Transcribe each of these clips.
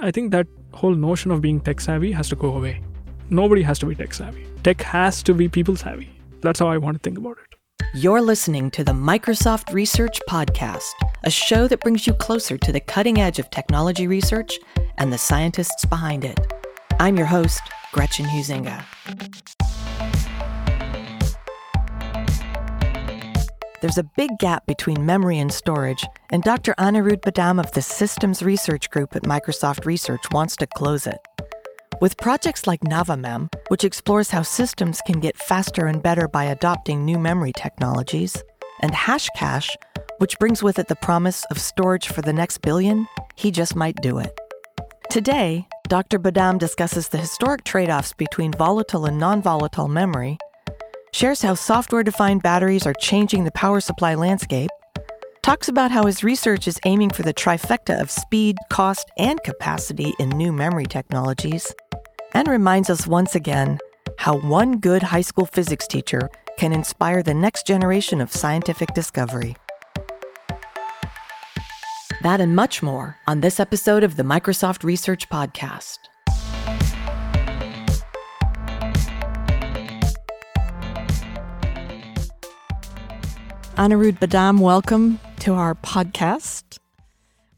I think that whole notion of being tech savvy has to go away. Nobody has to be tech savvy. Tech has to be people savvy. That's how I want to think about it. You're listening to the Microsoft Research Podcast, a show that brings you closer to the cutting edge of technology research and the scientists behind it. I'm your host, Gretchen Huizinga. There's a big gap between memory and storage, and Dr. Anirudh Badam of the Systems Research Group at Microsoft Research wants to close it. With projects like NavaMem, which explores how systems can get faster and better by adopting new memory technologies, and HashCache, which brings with it the promise of storage for the next billion, he just might do it. Today, Dr. Badam discusses the historic trade offs between volatile and non volatile memory, shares how software defined batteries are changing the power supply landscape, talks about how his research is aiming for the trifecta of speed, cost, and capacity in new memory technologies, and reminds us once again how one good high school physics teacher can inspire the next generation of scientific discovery. That and much more on this episode of the Microsoft Research Podcast. Anirudh Badam, welcome to our podcast.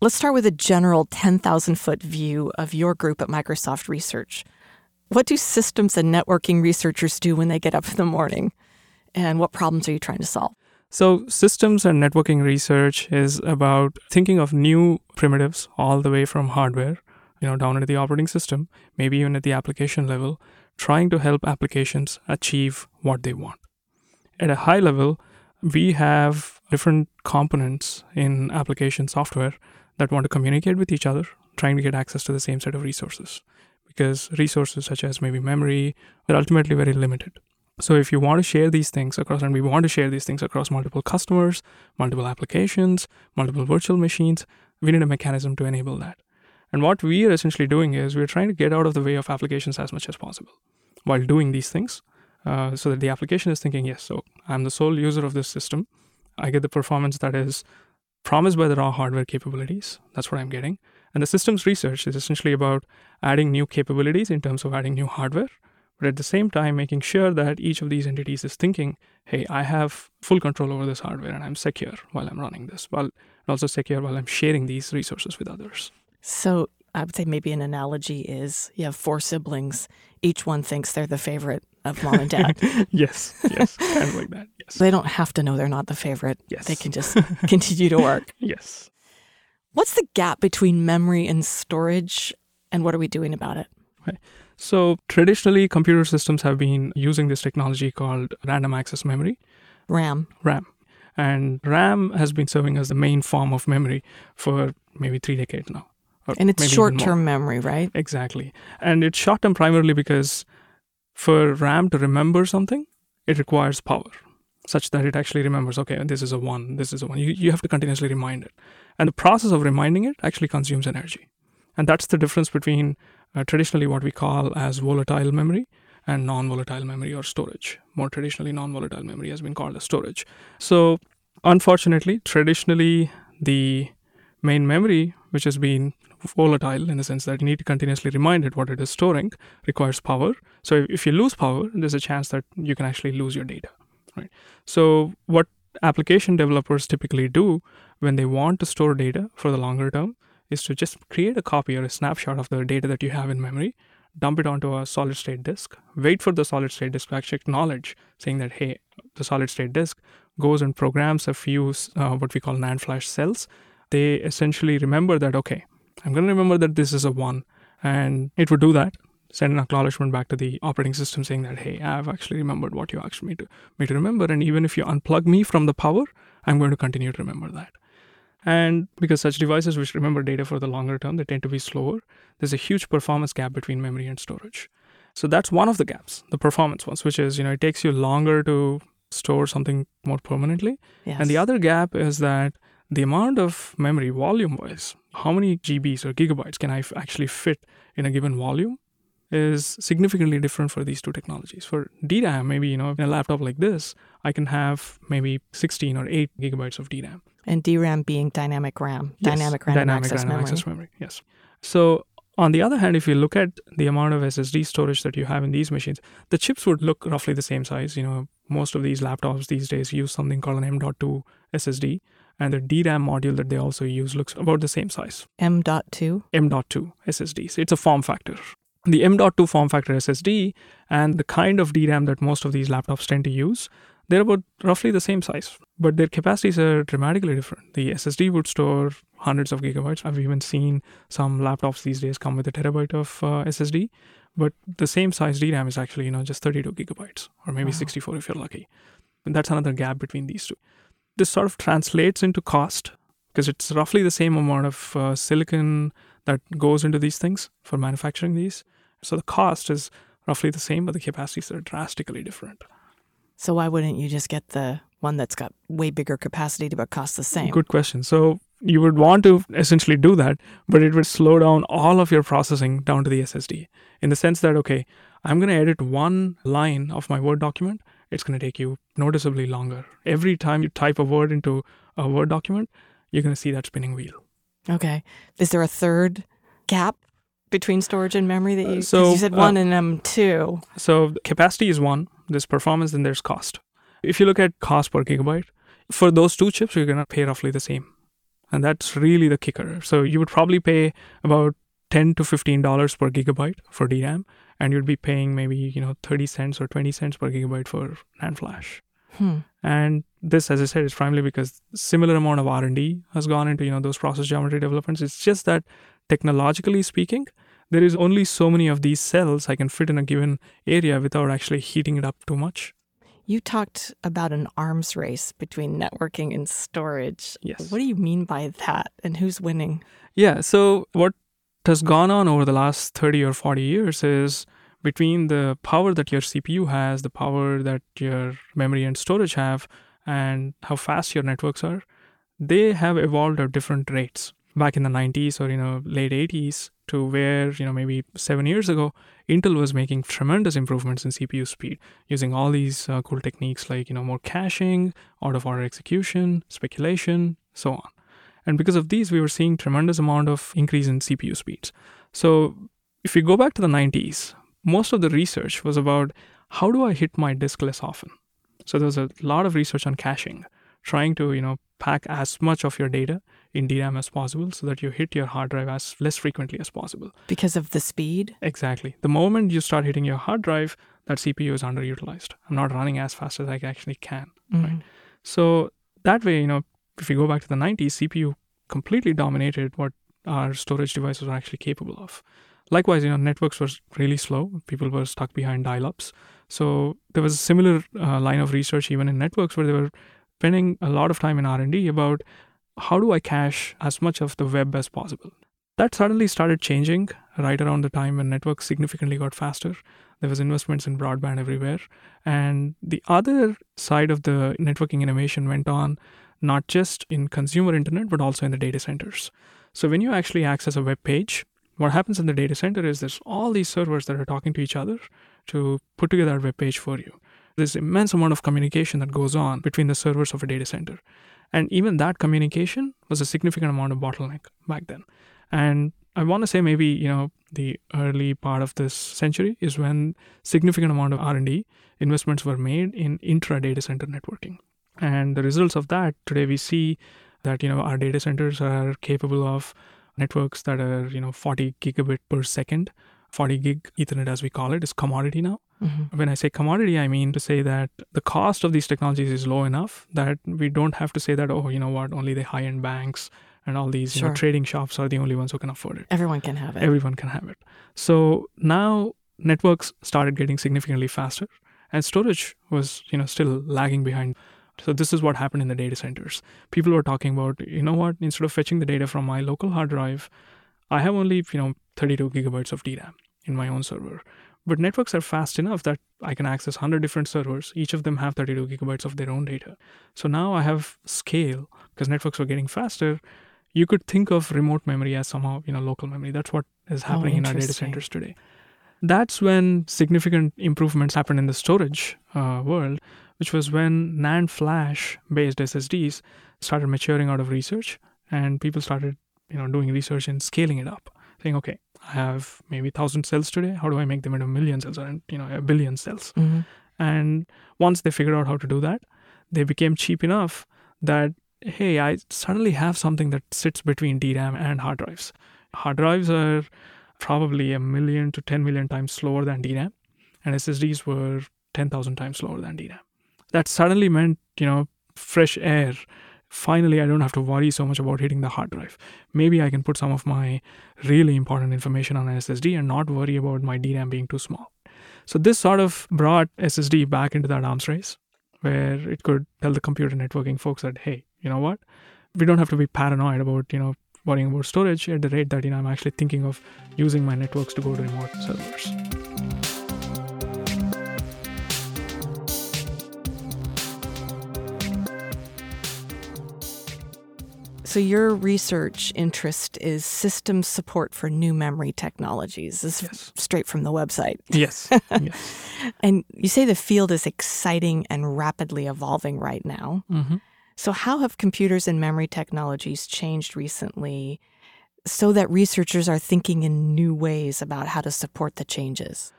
Let's start with a general 10,000 foot view of your group at Microsoft Research. What do systems and networking researchers do when they get up in the morning? And what problems are you trying to solve? So, systems and networking research is about thinking of new primitives all the way from hardware, you know, down into the operating system, maybe even at the application level, trying to help applications achieve what they want. At a high level, we have different components in application software that want to communicate with each other, trying to get access to the same set of resources. Because resources such as maybe memory are ultimately very limited. So if you want to share these things across, and we want to share these things across multiple customers, multiple applications, multiple virtual machines, we need a mechanism to enable that. And what we are essentially doing is we're trying to get out of the way of applications as much as possible while doing these things uh, so that the application is thinking, yes, so I'm the sole user of this system. I get the performance that is promised by the raw hardware capabilities. That's what I'm getting. And the systems research is essentially about adding new capabilities in terms of adding new hardware, but at the same time, making sure that each of these entities is thinking, hey, I have full control over this hardware and I'm secure while I'm running this, while also secure while I'm sharing these resources with others. So I would say maybe an analogy is you have four siblings. Each one thinks they're the favorite of mom and dad. yes, yes, kind of like that. Yes. They don't have to know they're not the favorite. Yes. They can just continue to work. Yes. What's the gap between memory and storage, and what are we doing about it? Okay. So, traditionally, computer systems have been using this technology called random access memory. RAM. RAM. And RAM has been serving as the main form of memory for maybe three decades now. And it's short term memory, right? Exactly. And it's short term primarily because for RAM to remember something, it requires power such that it actually remembers, okay, this is a one, this is a one. You, you have to continuously remind it. And the process of reminding it actually consumes energy. And that's the difference between uh, traditionally what we call as volatile memory and non volatile memory or storage. More traditionally, non volatile memory has been called as storage. So, unfortunately, traditionally, the main memory, which has been volatile in the sense that you need to continuously remind it what it is storing, requires power. So, if you lose power, there's a chance that you can actually lose your data. Right. So, what application developers typically do when they want to store data for the longer term is to just create a copy or a snapshot of the data that you have in memory, dump it onto a solid state disk, wait for the solid state disk to actually acknowledge, saying that, hey, the solid state disk goes and programs a few uh, what we call NAND flash cells. They essentially remember that, okay, I'm going to remember that this is a one, and it would do that. Send an acknowledgement back to the operating system saying that, hey, I've actually remembered what you asked me to, me to remember. And even if you unplug me from the power, I'm going to continue to remember that. And because such devices which remember data for the longer term, they tend to be slower, there's a huge performance gap between memory and storage. So that's one of the gaps, the performance ones, which is, you know, it takes you longer to store something more permanently. Yes. And the other gap is that the amount of memory volume wise, how many GBs or gigabytes can I f- actually fit in a given volume is significantly different for these two technologies. For DRAM, maybe, you know, in a laptop like this, I can have maybe 16 or 8 gigabytes of DRAM. And DRAM being dynamic RAM, Yes, dynamic random dynamic access random memory. access memory. Yes. So On the other hand, if you look at the amount of SSD storage that you have in these machines, the chips would look roughly the same size. You know, most of these laptops these days use something called an M.2 SSD, and the DRAM module that they also use looks about the same size. M.2? M.2 SSDs. It's a form factor. The M.2 form factor SSD and the kind of DRAM that most of these laptops tend to use, they're about roughly the same size, but their capacities are dramatically different. The SSD would store hundreds of gigabytes. I've even seen some laptops these days come with a terabyte of uh, SSD, but the same size DRAM is actually, you know, just 32 gigabytes or maybe Wow. 64 if you're lucky. And that's another gap between these two. This sort of translates into cost because it's roughly the same amount of uh, silicon that goes into these things for manufacturing these. So the cost is roughly the same, but the capacities are drastically different. So why wouldn't you just get the one that's got way bigger capacity but costs the same? Good question. So you would want to essentially do that, but it would slow down all of your processing down to the SSD in the sense that, okay, I'm going to edit one line of my Word document. It's going to take you noticeably longer. Every time you type a word into a Word document, you're going to see that spinning wheel. Okay. Is there a third gap between storage and memory that you, 'cause so, you said uh, one and M2? So capacity is one, there's performance, and there's cost. If you look at cost per gigabyte, for those two chips, you're going to pay roughly the same. And that's really the kicker. So you would probably pay about 10 to $15 per gigabyte for DRAM, and you'd be paying maybe, you know, 30 cents or 20 cents per gigabyte for NAND flash. Hmm. And this, as I said, is primarily because similar amount of R&D has gone into, you know, those process geometry developments. It's just that technologically speaking, there is only so many of these cells I can fit in a given area without actually heating it up too much. You talked about an arms race between networking and storage. Yes. What do you mean by that? And who's winning? Yeah. So what has gone on over the last 30 or 40 years is between the power that your CPU has, the power that your memory and storage have, and how fast your networks are, they have evolved at different rates. Back in the 90s or you know late 80s to where you know maybe seven years ago, Intel was making tremendous improvements in CPU speed using all these uh, cool techniques like you know more caching, out of order execution, speculation, so on. And because of these, we were seeing tremendous amount of increase in CPU speeds. So if you go back to the 90s, most of the research was about how do I hit my disk less often. So there was a lot of research on caching, trying to you know pack as much of your data in DRAM as possible so that you hit your hard drive as less frequently as possible. Because of the speed? Exactly. The moment you start hitting your hard drive, that CPU is underutilized. I'm not running as fast as I actually can. Mhm. So that way, you know, if you go back to the 90s, CPU completely dominated what our storage devices were actually capable of. Likewise, you know, networks were really slow. People were stuck behind dial-ups. So there was a similar uh, line of research even in networks where they were spending a lot of time in R&D about how do I cache as much of the web as possible. That suddenly started changing right around the time when networks significantly got faster. There was investments in broadband everywhere. And the other side of the networking innovation went on not just in consumer internet, but also in the data centers. So when you actually access a web page, what happens in the data center is there's all these servers that are talking to each other to put together a web page for you. There's immense amount of communication that goes on between the servers of a data center. And even that communication was a significant amount of bottleneck back then. And I want to say maybe, you know, the early part of this century is when significant amount of R&D investments were made in intra data center networking. And the results of that today we see that, you know, our data centers are capable of networks that are, you know, 40 gigabit per second. 40 gig Ethernet, as we call it, is commodity now. Mhm. When I say commodity, I mean to say that the cost of these technologies is low enough that we don't have to say that, oh, you know what, only the high end banks and all these you know, trading shops are the only ones who can afford it. Everyone can have it. Everyone can have it. So now networks started getting significantly faster, and storage was you know still lagging behind. So this is what happened in the data centers. People were talking about, you know what, instead of fetching the data from my local hard drive, I have only you know 32 gigabytes of DRAM in my own server. But networks are fast enough that I can access 100 different servers. Each of them have 32 gigabytes of their own data. So now I have scale because networks are getting faster. You could think of remote memory as somehow, you know, local memory. That's what is Oh, happening in our data centers today. That's when significant improvements happened in the storage uh, world, which was when NAND flash based SSDs started maturing out of research and people started, you know, doing research and scaling it up, saying, okay, I have maybe thousand cells today. How do I make them into a million cells or you know a billion cells? hmm And once they figured out how to do that, they became cheap enough that hey, I suddenly have something that sits between DRAM and hard drives. Hard drives are probably a million to 10 million times slower than DRAM, and SSDs were 10,000 times slower than DRAM. That suddenly meant, you know, fresh air. Finally, I don't have to worry so much about hitting the hard drive. Maybe I can put some of my really important information on an SSD and not worry about my DRAM being too small. So, this sort of brought SSD back into that arms race where it could tell the computer networking folks that, hey, you know what? We don't have to be paranoid about, you know, worrying about storage at the rate that, you know, I'm actually thinking of using my networks to go to remote servers. So, your research interest is systems support for new memory technologies. This is Yes. straight from the website. Yes. yes. And you say the field is exciting and rapidly evolving right now. hmm So, how have computers and memory technologies changed recently so that researchers are thinking in new ways about how to support the changes?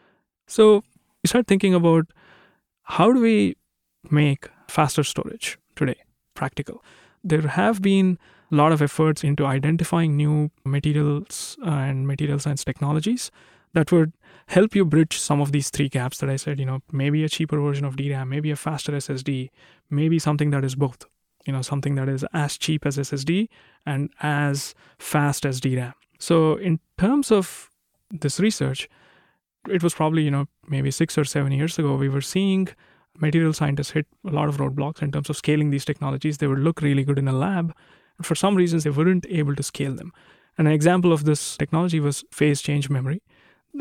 So you start thinking about how do we make faster storage today practical? There have been a lot of efforts into identifying new materials and material science technologies that would help you bridge some of these three gaps that I said, you know, maybe a cheaper version of DRAM, maybe a faster SSD, maybe something that is both, you know, something that is as cheap as SSD and as fast as DRAM. So in terms of this research, it was probably you know maybe six or seven years ago we were seeing material scientists hit a lot of roadblocks in terms of scaling these technologies they would look really good in a lab and for some reasons they weren't able to scale them. And an example of this technology was phase change memory.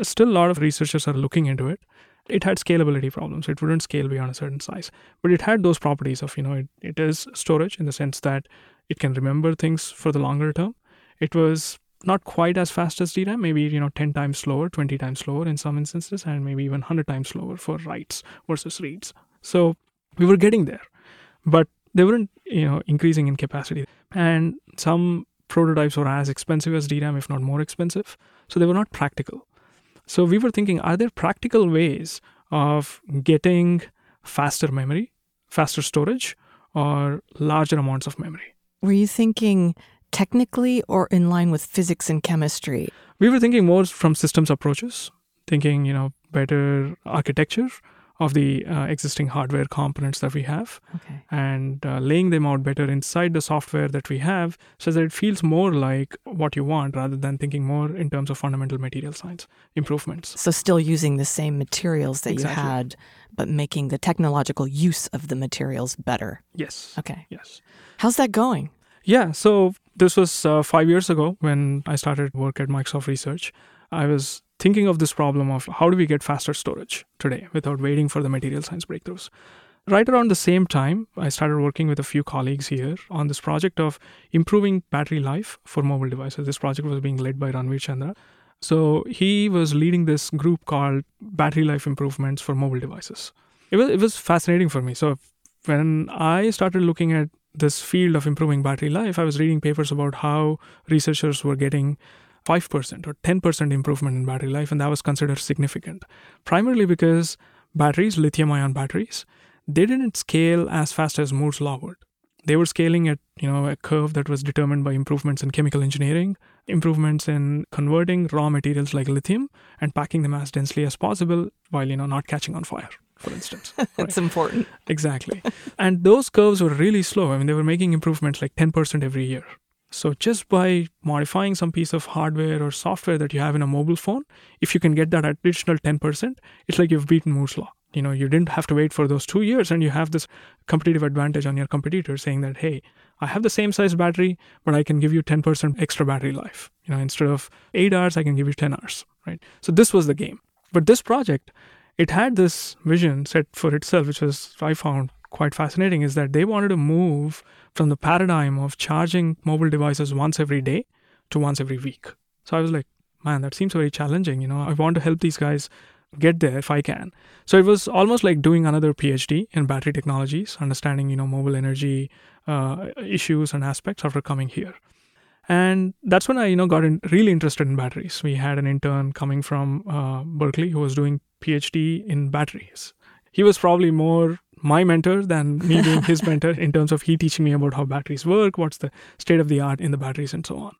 Still a lot of researchers are looking into it. It had scalability problems. It wouldn't scale beyond a certain size. But it had those properties of you know it, it is storage in the sense that it can remember things for the longer term. It was not quite as fast as DRAM, maybe you know 10 times slower, 20 times slower in some instances, and maybe even 100 times slower for writes versus reads. So we were getting there, but they weren't you know increasing in capacity, and some prototypes were as expensive as DRAM, if not more expensive. So they were not practical. So we were thinking, are there practical ways of getting faster memory, faster storage, or larger amounts of memory? Were you thinking technically or in line with physics and chemistry? we were thinking more from systems approaches thinking you know better architecture of the uh, existing hardware components that we have Okay. and uh, laying them out better inside the software that we have so that it feels more like what you want rather than thinking more in terms of fundamental material science improvements So, still using the same materials that Exactly. you had, but making the technological use of the materials better. yes Okay. yes How's that going? Yeah, so this was uh, five years ago when I started work at Microsoft Research. I was thinking of this problem of how do we get faster storage today without waiting for the material science breakthroughs. Right around the same time, I started working with a few colleagues here on this project of improving battery life for mobile devices. This project was being led by Ranveer Chandra. So he was leading this group called Battery Life Improvements for Mobile Devices. It was, it was fascinating for me. So when I started looking at this field of improving battery life, I was reading papers about how researchers were getting 5% or 10% improvement in battery life, and that was considered significant. Primarily because batteries, lithium ion batteries, they didn't scale as fast as Moore's law would. They were scaling at you know a curve that was determined by improvements in chemical engineering, improvements in converting raw materials like lithium and packing them as densely as possible while you know not catching on fire, for instance. That's important. Exactly. and those curves were really slow. I mean, they were making improvements like 10% every year. So just by modifying some piece of hardware or software that you have in a mobile phone, if you can get that additional 10%, it's like you've beaten Moore's law. You know, you didn't have to wait for those two years and you have this competitive advantage on your competitor saying that, hey, I have the same size battery, but I can give you 10% extra battery life. You know, instead of eight hours, I can give you 10 hours, right? So this was the game. But this project, it had this vision set for itself, which was I found quite fascinating, is that they wanted to move from the paradigm of charging mobile devices once every day to once every week. So I was like, man, that seems very challenging. You know, I want to help these guys get there if I can. So it was almost like doing another PhD in battery technologies, understanding, you know, mobile energy uh, issues and aspects after coming here. And that's when I, you know, got in, really interested in batteries. We had an intern coming from uh, Berkeley who was doing PhD in batteries. He was probably more my mentor than me being his mentor in terms of he teaching me about how batteries work, what's the state of the art in the batteries, and so on.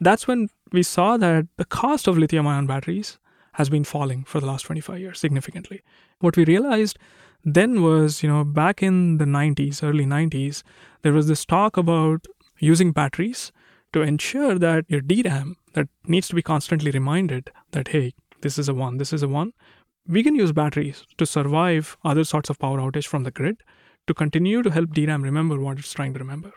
That's when we saw that the cost of lithium ion batteries has been falling for the last 25 years significantly. What we realized then was, you know, back in the 90s, early 90s, there was this talk about using batteries to ensure that your DRAM that needs to be constantly reminded that, hey, this is a one, this is a one. We can use batteries to survive other sorts of power outage from the grid to continue to help DRAM remember what it's trying to remember.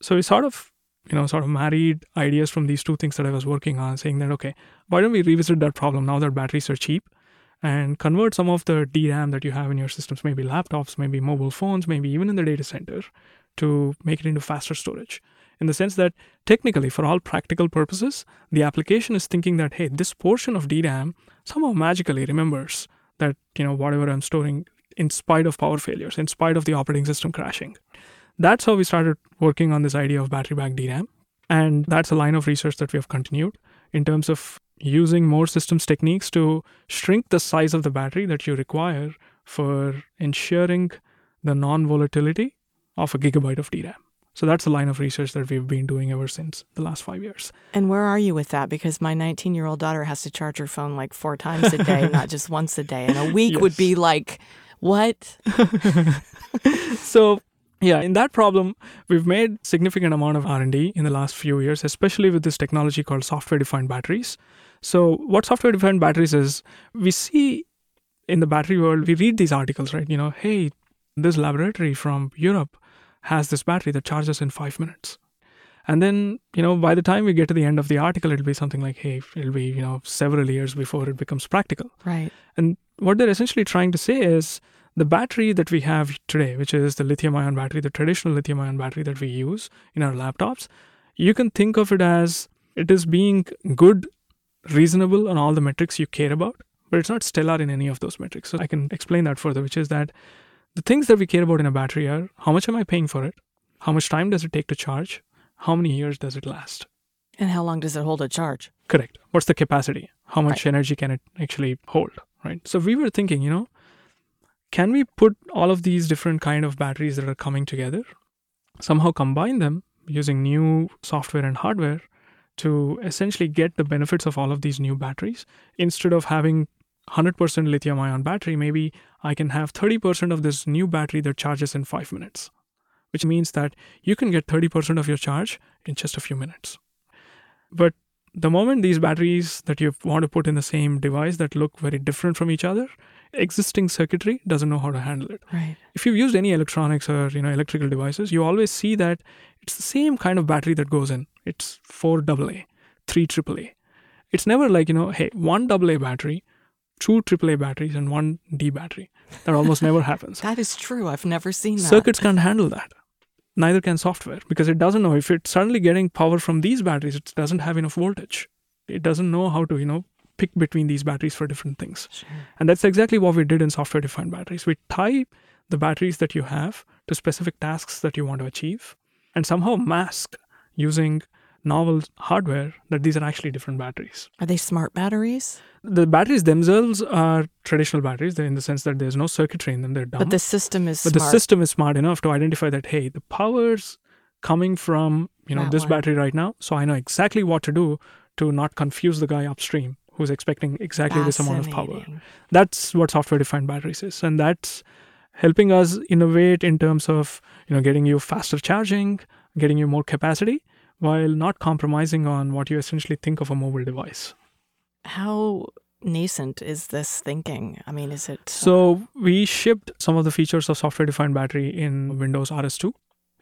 So we sort of, you know, sort of married ideas from these two things that I was working on, saying that, okay, why don't we revisit that problem now that batteries are cheap and convert some of the DRAM that you have in your systems, maybe laptops, maybe mobile phones, maybe even in the data center, to make it into faster storage in the sense that technically, for all practical purposes, the application is thinking that, hey, this portion of DRAM somehow magically remembers that, you know, whatever I'm storing in spite of power failures, in spite of the operating system crashing. That's how we started working on this idea of battery back DRAM. And that's a line of research that we have continued in terms of using more systems techniques to shrink the size of the battery that you require for ensuring the non volatility of a gigabyte of DRAM. So that's the line of research that we've been doing ever since the last five years. And where are you with that? Because my 19 year old daughter has to charge her phone like four times a day, not just once a day. And a week yes. would be like, what? so yeah in that problem we've made significant amount of r&d in the last few years especially with this technology called software defined batteries so what software defined batteries is we see in the battery world we read these articles right you know hey this laboratory from europe has this battery that charges in five minutes. And then, you know, by the time we get to the end of the article, it'll be something like, hey, it'll be, you know, several years before it becomes practical. Right. And what they're essentially trying to say is the battery that we have today, which is the lithium ion battery, the traditional lithium ion battery that we use in our laptops, you can think of it as it is being good, reasonable on all the metrics you care about, but it's not stellar in any of those metrics. So I can explain that further, which is that the things that we care about in a battery are how much am I paying for it? How much time does it take to charge? How many years does it last? And how long does it hold a charge? Correct. What's the capacity? How much right. energy can it actually hold? Right. So we were thinking, you know, can we put all of these different kind of batteries that are coming together, somehow combine them using new software and hardware to essentially get the benefits of all of these new batteries instead of having 100% lithium ion battery, maybe I can have 30% of this new battery that charges in five minutes, which means that you can get 30% of your charge in just a few minutes. But the moment these batteries that you want to put in the same device that look very different from each other, existing circuitry doesn't know how to handle it. Right. If you've used any electronics or you know electrical devices, you always see that it's the same kind of battery that goes in. It's four AA, three AAA. It's never like you know, hey, one AA battery two AAA batteries and one D battery. That almost never happens. That is true. I've never seen that. Circuits can't handle that. Neither can software because it doesn't know if it's suddenly getting power from these batteries, it doesn't have enough voltage. It doesn't know how to, you know, pick between these batteries for different things. Sure. And that's exactly what we did in software defined batteries. We tie the batteries that you have to specific tasks that you want to achieve and somehow mask using novel hardware that these are actually different batteries. Are they smart batteries? The batteries themselves are traditional batteries in the sense that there's no circuitry in them. They're dumb. But the system is but smart. the system is smart enough to identify that hey, the power's coming from you know That this one. battery right now, so I know exactly what to do to not confuse the guy upstream who's expecting exactly this amount of power. That's what software defined batteries is, and that's helping us innovate in terms of you know getting you faster charging, getting you more capacity, while not compromising on what you essentially think of a mobile device. How nascent is this thinking? I mean, is it So we shipped some of the features of software defined battery in Windows RS2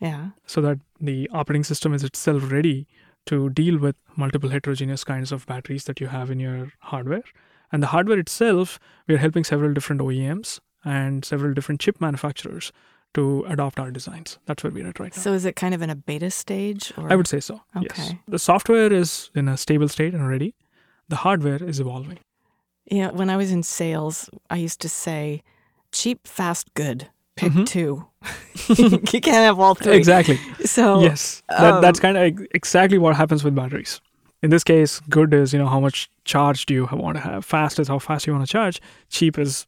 yeah? so that the operating system is itself ready to deal with multiple heterogeneous kinds of batteries that you have in your hardware. And the hardware itself, we are helping several different OEMs and several different chip manufacturers to adopt our designs. That's where we're at right now. So is it kind of in a beta stage? Or? I would say so. Yes. Okay. The software is in a stable state and ready. The hardware is evolving. Yeah, when I was in sales, I used to say cheap, fast, good. pick Mhm. two. you can't have all three. Exactly. So yes. That, that's um, kind of exactly what happens with batteries. In this case, good is, you know, how much charge do you want to have? Fast is how fast you want to charge. Cheap is,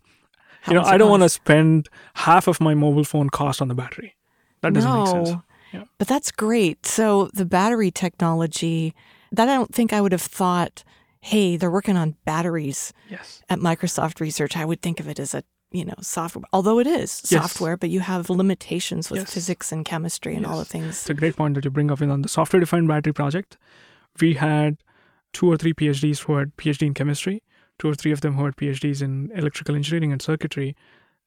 you know, I don't want to spend half of my mobile phone cost on the battery. That doesn't no, make sense. Yeah. But that's great. So the battery technology, that I don't think I would have thought, hey, they're working on batteries Yes. at Microsoft Research. I would think of it as a you know software, although it is Yes. software, but you have limitations with Yes. physics and chemistry and all the things. It's a great point that you bring up. In on the software defined battery project, we had two or three PhDs who had PhD in chemistry, two or three of them who had PhDs in electrical engineering and circuitry.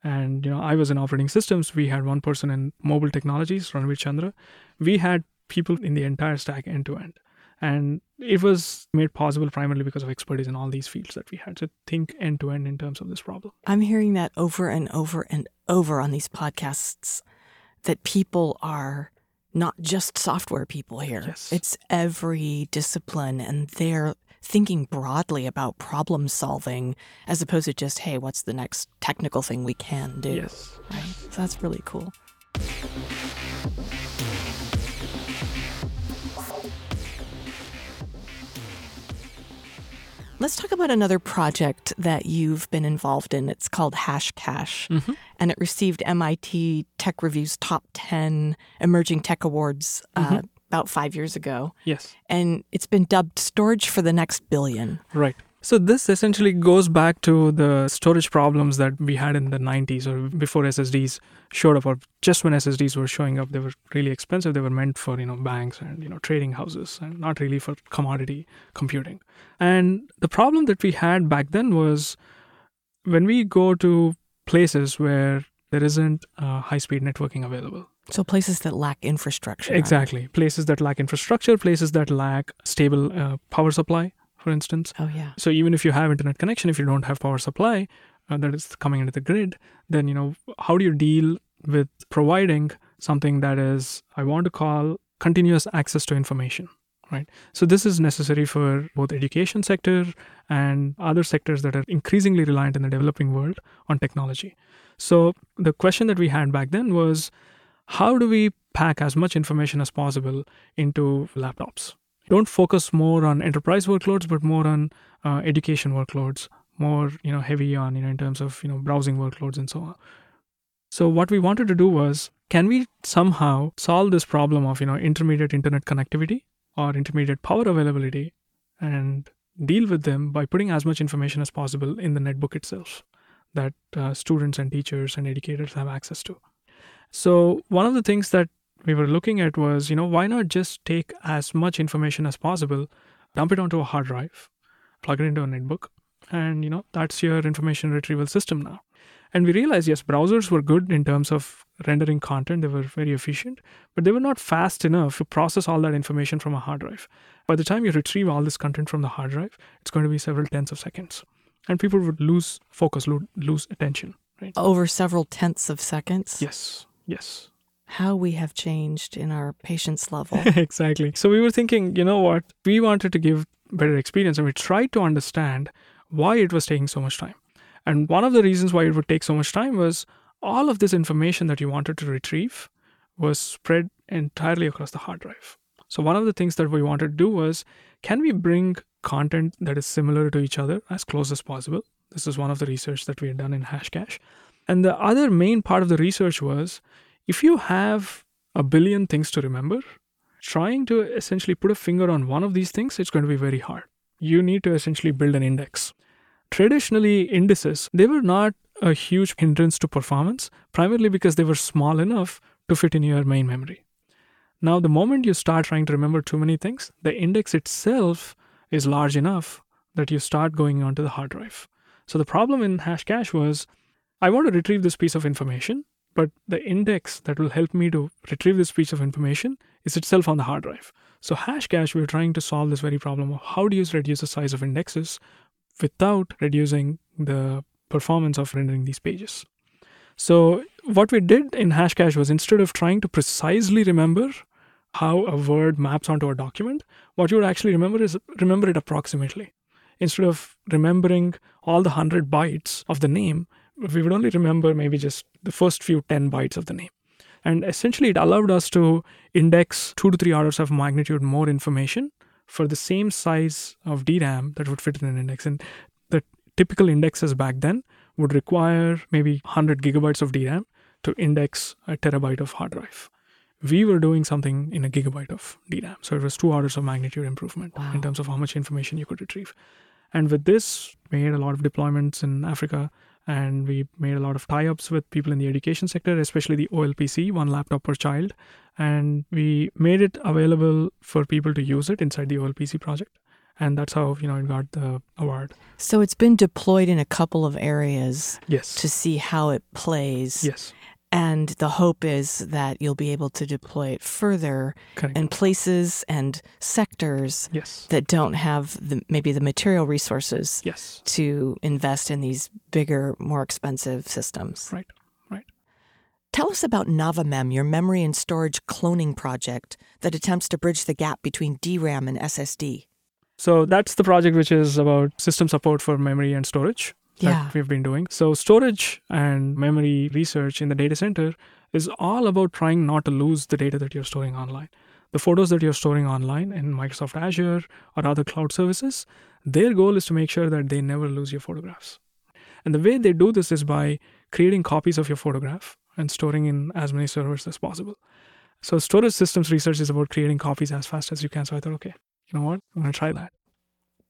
And you know, I was in operating systems. We had one person in mobile technologies, Ranveer Chandra. We had people in the entire stack end to end. And it was made possible primarily because of expertise in all these fields that we had to think end to end in terms of this problem. I'm hearing that over and over and over on these podcasts that people are not just software people here. Yes. It's every discipline and they're thinking broadly about problem solving as opposed to just, hey, what's the next technical thing we can do? Yes. Right. So that's really cool. Let's talk about another project that you've been involved in. It's called HashCache, Mhm. and it received MIT Tech Review's top 10 Emerging Tech Awards uh, about five years ago. Yes. And it's been dubbed Storage for the Next Billion. Right. So this essentially goes back to the storage problems that we had in the 90s or before SSDs showed up or just when SSDs were showing up they were really expensive they were meant for you know banks and you know trading houses and not really for commodity computing. And the problem that we had back then was when we go to places where there isn't uh, high speed networking available So places that lack infrastructure. exactly places that lack infrastructure places that lack stable uh, power supply for instance Oh, yeah. so even if you have internet connection, if you don't have power supply uh, that is coming into the grid, then you know how do you deal with providing something that is I want to call continuous access to information, right? So this is necessary for both education sector and other sectors that are increasingly reliant in the developing world on technology. So the question that we had back then was how do we pack as much information as possible into laptops? Don't focus more on enterprise workloads, but more on uh, education workloads, more you know heavy on you know in terms of you know browsing workloads and so on. So what we wanted to do was, can we somehow solve this problem of you know intermediate internet connectivity or intermediate power availability, and deal with them by putting as much information as possible in the netbook itself that uh, students and teachers and educators have access to. So one of the things that we were looking at was, you know, why not just take as much information as possible, dump it onto a hard drive, plug it into a netbook, and you know, that's your information retrieval system now. And we realized, yes, browsers were good in terms of rendering content, they were very efficient, but they were not fast enough to process all that information from a hard drive. By the time you retrieve all this content from the hard drive, it's going to be several tens of seconds. And people would lose focus, lose attention, right? Over several tenths of seconds. Yes, yes. How we have changed in our patience level. exactly. So we were thinking, you know what? We wanted to give better experience and we tried to understand why it was taking so much time. And one of the reasons why it would take so much time was all of this information that you wanted to retrieve was spread entirely across the hard drive. So one of the things that we wanted to do was can we bring content that is similar to each other as close as possible? This is one of the research that we had done in HashCache. And the other main part of the research was if you have a billion things to remember, trying to essentially put a finger on one of these things, it's going to be very hard. You need to essentially build an index. Traditionally, indices, they were not a huge hindrance to performance, primarily because they were small enough to fit in your main memory. Now, the moment you start trying to remember too many things, the index itself is large enough that you start going onto the hard drive. So the problem in HashCache was I want to retrieve this piece of information, but the index that will help me to retrieve this piece of information is itself on the hard drive. So HashCache, we're trying to solve this very problem of how do you reduce the size of indexes without reducing the performance of rendering these pages. So what we did in HashCache was instead of trying to precisely remember how a word maps onto a document, what you would actually remember is remember it approximately. Instead of remembering all the 100 bytes of the name, we would only remember maybe just the first few 10 bytes of the name. And essentially, it allowed us to index two to three orders of magnitude more information for the same size of DRAM that would fit in an index. And the typical indexes back then would require maybe 100 gigabytes of DRAM to index a terabyte of hard drive. We were doing something in a gigabyte of DRAM. So it was two orders of magnitude improvement Wow. in terms of how much information you could retrieve. And with this, we made a lot of deployments in Africa and we made a lot of tie ups with people in the education sector, especially the OLPC, one laptop per child. And we made it available for people to use it inside the OLPC project. And that's how, you know, it got the award. So it's been deployed in a couple of areas Yes. to see how it plays. yes. And the hope is that you'll be able to deploy it further Correct. in places and sectors yes. that don't have the, maybe the material resources Yes. to invest in these bigger, more expensive systems. Right. Right. Tell us about NavaMem, your memory and storage cloning project that attempts to bridge the gap between DRAM and SSD. So that's the project which is about system support for memory and storage that Yeah. we've been doing. So storage and memory research in the data center is all about trying not to lose the data that you're storing online. The photos that you're storing online in Microsoft Azure or other cloud services, their goal is to make sure that they never lose your photographs. And the way they do this is by creating copies of your photograph and storing in as many servers as possible. So storage systems research is about creating copies as fast as you can. So I thought, okay, you know what? I'm going to try that.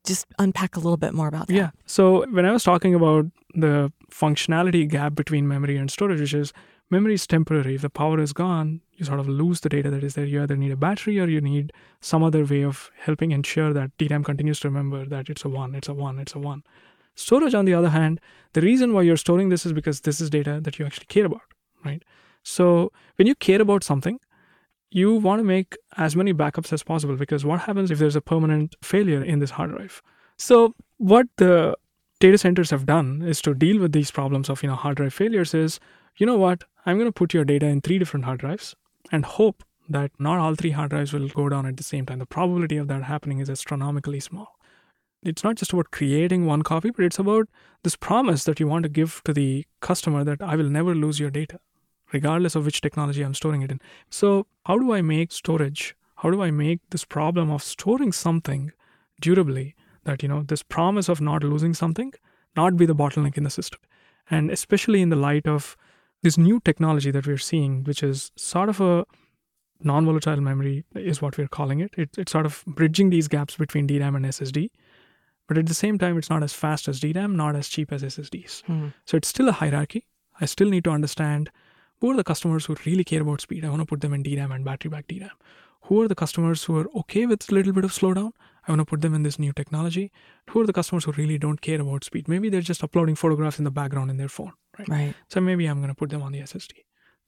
Just unpack a little bit more about that. Yeah. So when I was talking about the functionality gap between memory and storage, which is memory is temporary. If the power is gone, you sort of lose the data that is there. You either need a battery or you need some other way of helping ensure that DRAM continues to remember that it's a one, it's a one, it's a one. Storage, on the other hand, the reason why you're storing this is because this is data that you actually care about, right? So when you care about something, you want to make as many backups as possible because what happens if there's a permanent failure in this hard drive? So what the data centers have done is to deal with these problems of you know hard drive failures is you know what? I'm going to put your data in three different hard drives and hope that not all three hard drives will go down at the same time. The probability of that happening is astronomically small. It's not just about creating one copy but it's about this promise that you want to give to the customer that i will never lose your data regardless of which technology i'm storing it in so how do i make storage how do i make this problem of storing something durably that you know this promise of not losing something not be the bottleneck in the system and especially in the light of this new technology that we're seeing which is sort of a non-volatile memory is what we're calling it. it it's sort of bridging these gaps between dram and ssd but at the same time it's not as fast as dram not as cheap as ssds Hmm. so it's still a hierarchy i still need to understand who are the customers who really care about speed? I want to put them in dram and battery back dram who are the customers who are okay with a little bit of slowdown? I want to put them in this new technology. Who are the customers who really don't care about speed? Maybe they're just uploading photographs in the background in their phone right? Right. so maybe i'm going to put them on the ssd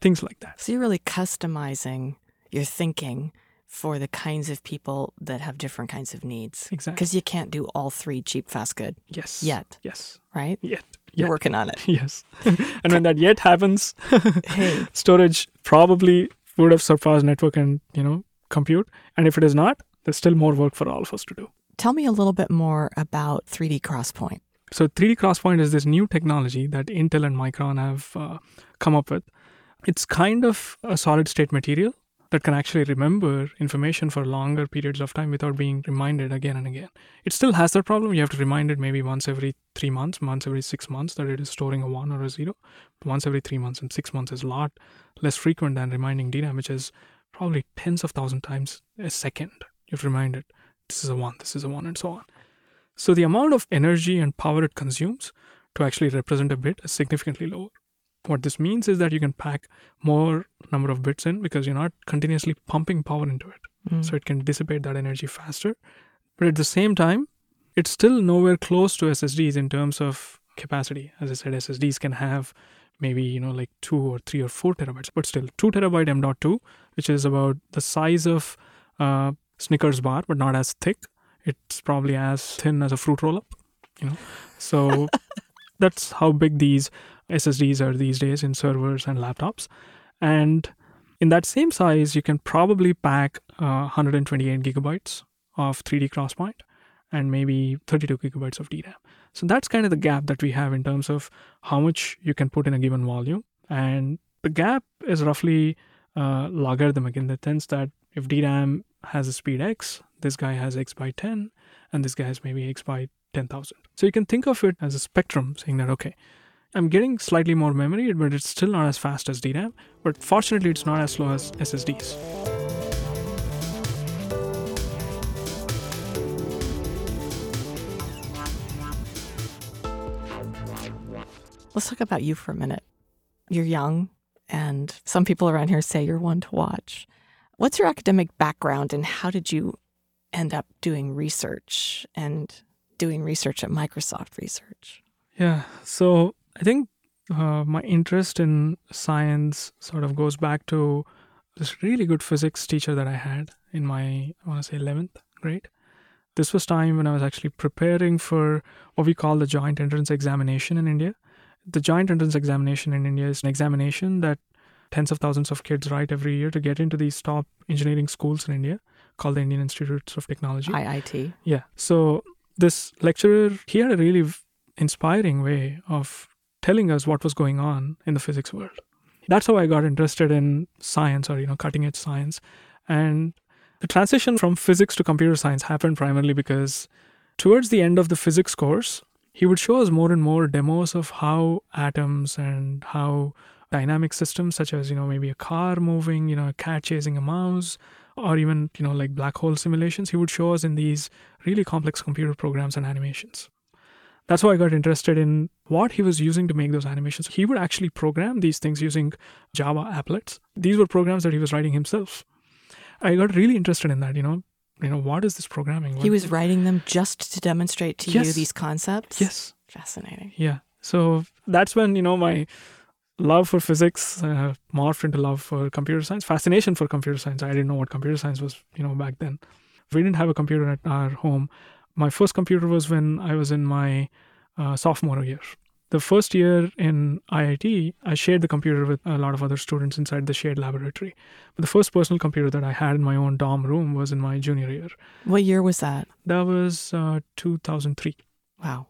things like that. So you're really customizing your thinking for the kinds of people that have different kinds of needs. exactly. Because you can't do all three cheap, fast, good yes. yet, yes. right? yet. You're working on it. yes. And when that yet happens Hey, storage probably would have surpassed network and you know compute. And if it is not there's still more work for all of us to do. Tell me a little bit more about 3D XPoint. so 3D XPoint is this new technology that intel and micron have uh, come up with. It's kind of a solid state material that can actually remember information for longer periods of time without being reminded again and again it still has that problem you have to remind it maybe once every three months once every six months that it is storing a one or a zero once every three months and six months is a lot less frequent than reminding DRAM, which is probably tens of thousand times a second. You have to remind it, this is a one, this is a one, and so on. So the amount of energy and power it consumes to actually represent a bit is significantly lower. What this means is that you can pack more number of bits in because you're not continuously pumping power into it. Mm. So it can dissipate that energy faster. But at the same time, it's still nowhere close to SSDs in terms of capacity. As I said, SSDs can have maybe, you know, like two or three or four terabytes, but still two terabyte M.2, which is about the size of uh, Snickers bar, but not as thick. It's probably as thin as a fruit roll up, you know. So that's how big these SSDs are these days in servers and laptops. And in that same size, you can probably pack uh, 128 gigabytes of 3D XPoint. and maybe 32 gigabytes of DRAM. So that's kind of the gap that we have in terms of how much you can put in a given volume. And the gap is roughly uh, logarithmic in the sense that if DRAM has a speed x, this guy has x by 10, and this guy has maybe x by 10,000. So you can think of it as a spectrum saying that, okay, I'm getting slightly more memory, but it's still not as fast as DRAM. But fortunately, it's not as slow as SSDs. Let's talk about you for a minute. You're young, and some people around here say you're one to watch. What's your academic background, and how did you end up doing research and doing research at Microsoft Research? Yeah, so I think uh, my interest in science sort of goes back to this really good physics teacher that I had in my, I want to say, 11th grade. This was time when I was actually preparing for what we call the joint entrance examination in India. The joint entrance examination in India is an examination that tens of thousands of kids write every year to get into these top engineering schools in India called the Indian Institutes of Technology. IIT. Yeah. So this lecturer, he had a really inspiring way of telling us what was going on in the physics world. That's how I got interested in science or, you know, cutting edge science. And the transition from physics to computer science happened primarily because towards the end of the physics course, he would show us more and more demos of how atoms and how dynamic systems such as, you know, maybe a car moving, you know, a cat chasing a mouse, or even, you know, like black hole simulations, he would show us in these really complex computer programs and animations. That's why I got interested in what he was using to make those animations. He would actually program these things using Java applets. These were programs that he was writing himself. I got really interested in that, you know, you know, what is this programming? He was writing them just to demonstrate to you these concepts? Yes. Fascinating. Yeah. So that's when, you know, my love for physics uh, morphed into love for computer science, fascination for computer science. I didn't know what computer science was, you know, back then. We didn't have a computer at our home. My first computer was when I was in my uh, sophomore year. The first year in IIT, I shared the computer with a lot of other students inside the shared laboratory. But the first personal computer that I had in my own dorm room was in my junior year. What year was that? That was uh, 2003 Wow.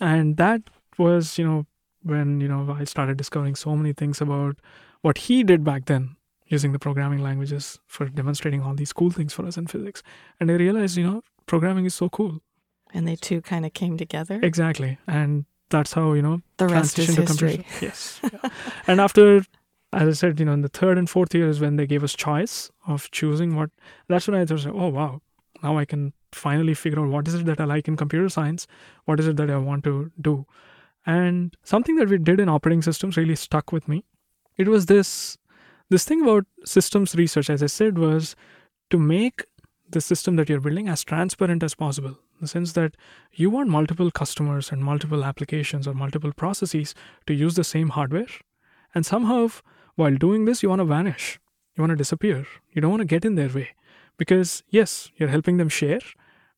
and that was you know when you know i started discovering so many things about what he did back then using the programming languages for demonstrating all these cool things for us in physics and i realized you know programming is so cool And they two kind of came together. exactly and that's how you know the rest is transition to history. computer yes yeah. and after as i said you know in the third and fourth year is when they gave us choice of choosing what that's when i thought oh wow now i can finally figure out what is it that i like in computer science what is it that i want to do and something that we did in operating systems really stuck with me it was this this thing about systems research as i said was to make the system that you're building as transparent as possible the sense that you want multiple customers and multiple applications or multiple processes to use the same hardware. And somehow while doing this you want to vanish. You want to disappear. You don't want to get in their way. Because yes you're helping them share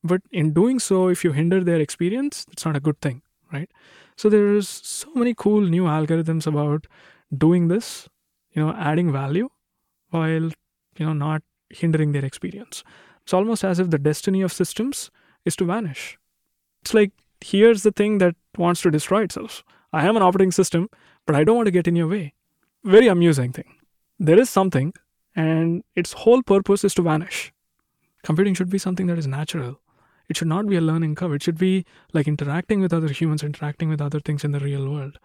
but in doing so if you hinder their experience it's not a good thing right? So there's so many cool new algorithms about doing this you know adding value while you know not hindering their experience. It's almost as if the destiny of systems is to vanish. It's like here's the thing that wants to destroy itself. I am an operating system but i don't want to get in your way. Very amusing thing. There is something and its whole purpose is to vanish. Computing should be something that is natural. It should not be a learning curve. It should be like interacting with other humans interacting with other things in the real world.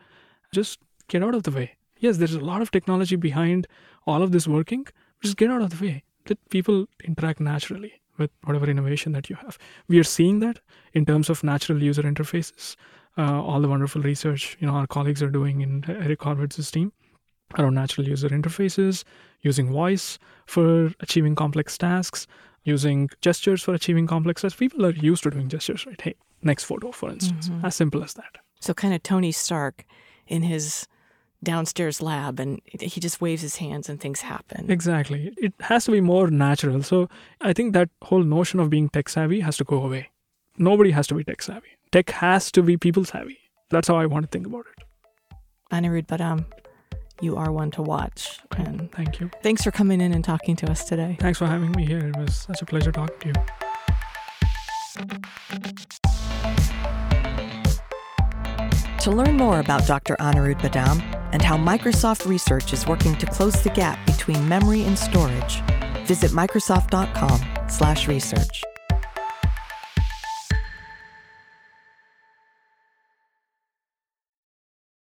Just get out of the way. Yes there's a lot of technology behind all of this working just get out of the way. Let people interact naturally with whatever innovation that you have. We are seeing that in terms of natural user interfaces. Uh, all the wonderful research you know our colleagues are doing in eric horvitz's team around natural user interfaces using voice for achieving complex tasks using gestures for achieving complex tasks. People are used to doing gestures right? Hey next photo for instance. Mhm. as simple as that. So kind of Tony Stark in his downstairs lab and he just waves his hands and things happen. exactly. It has to be more natural. So i think that whole notion of being tech savvy has to go away. Nobody has to be tech savvy. Tech has to be people savvy. That's how i want to think about it. Anirudh Badam, you are one to watch. And thank you. thanks for coming in and talking to us today. thanks for having me here. It was such a pleasure talking to you To learn more about Dr. Anirudh Badam and how Microsoft Research is working to close the gap between memory and storage, visit microsoft.com/research.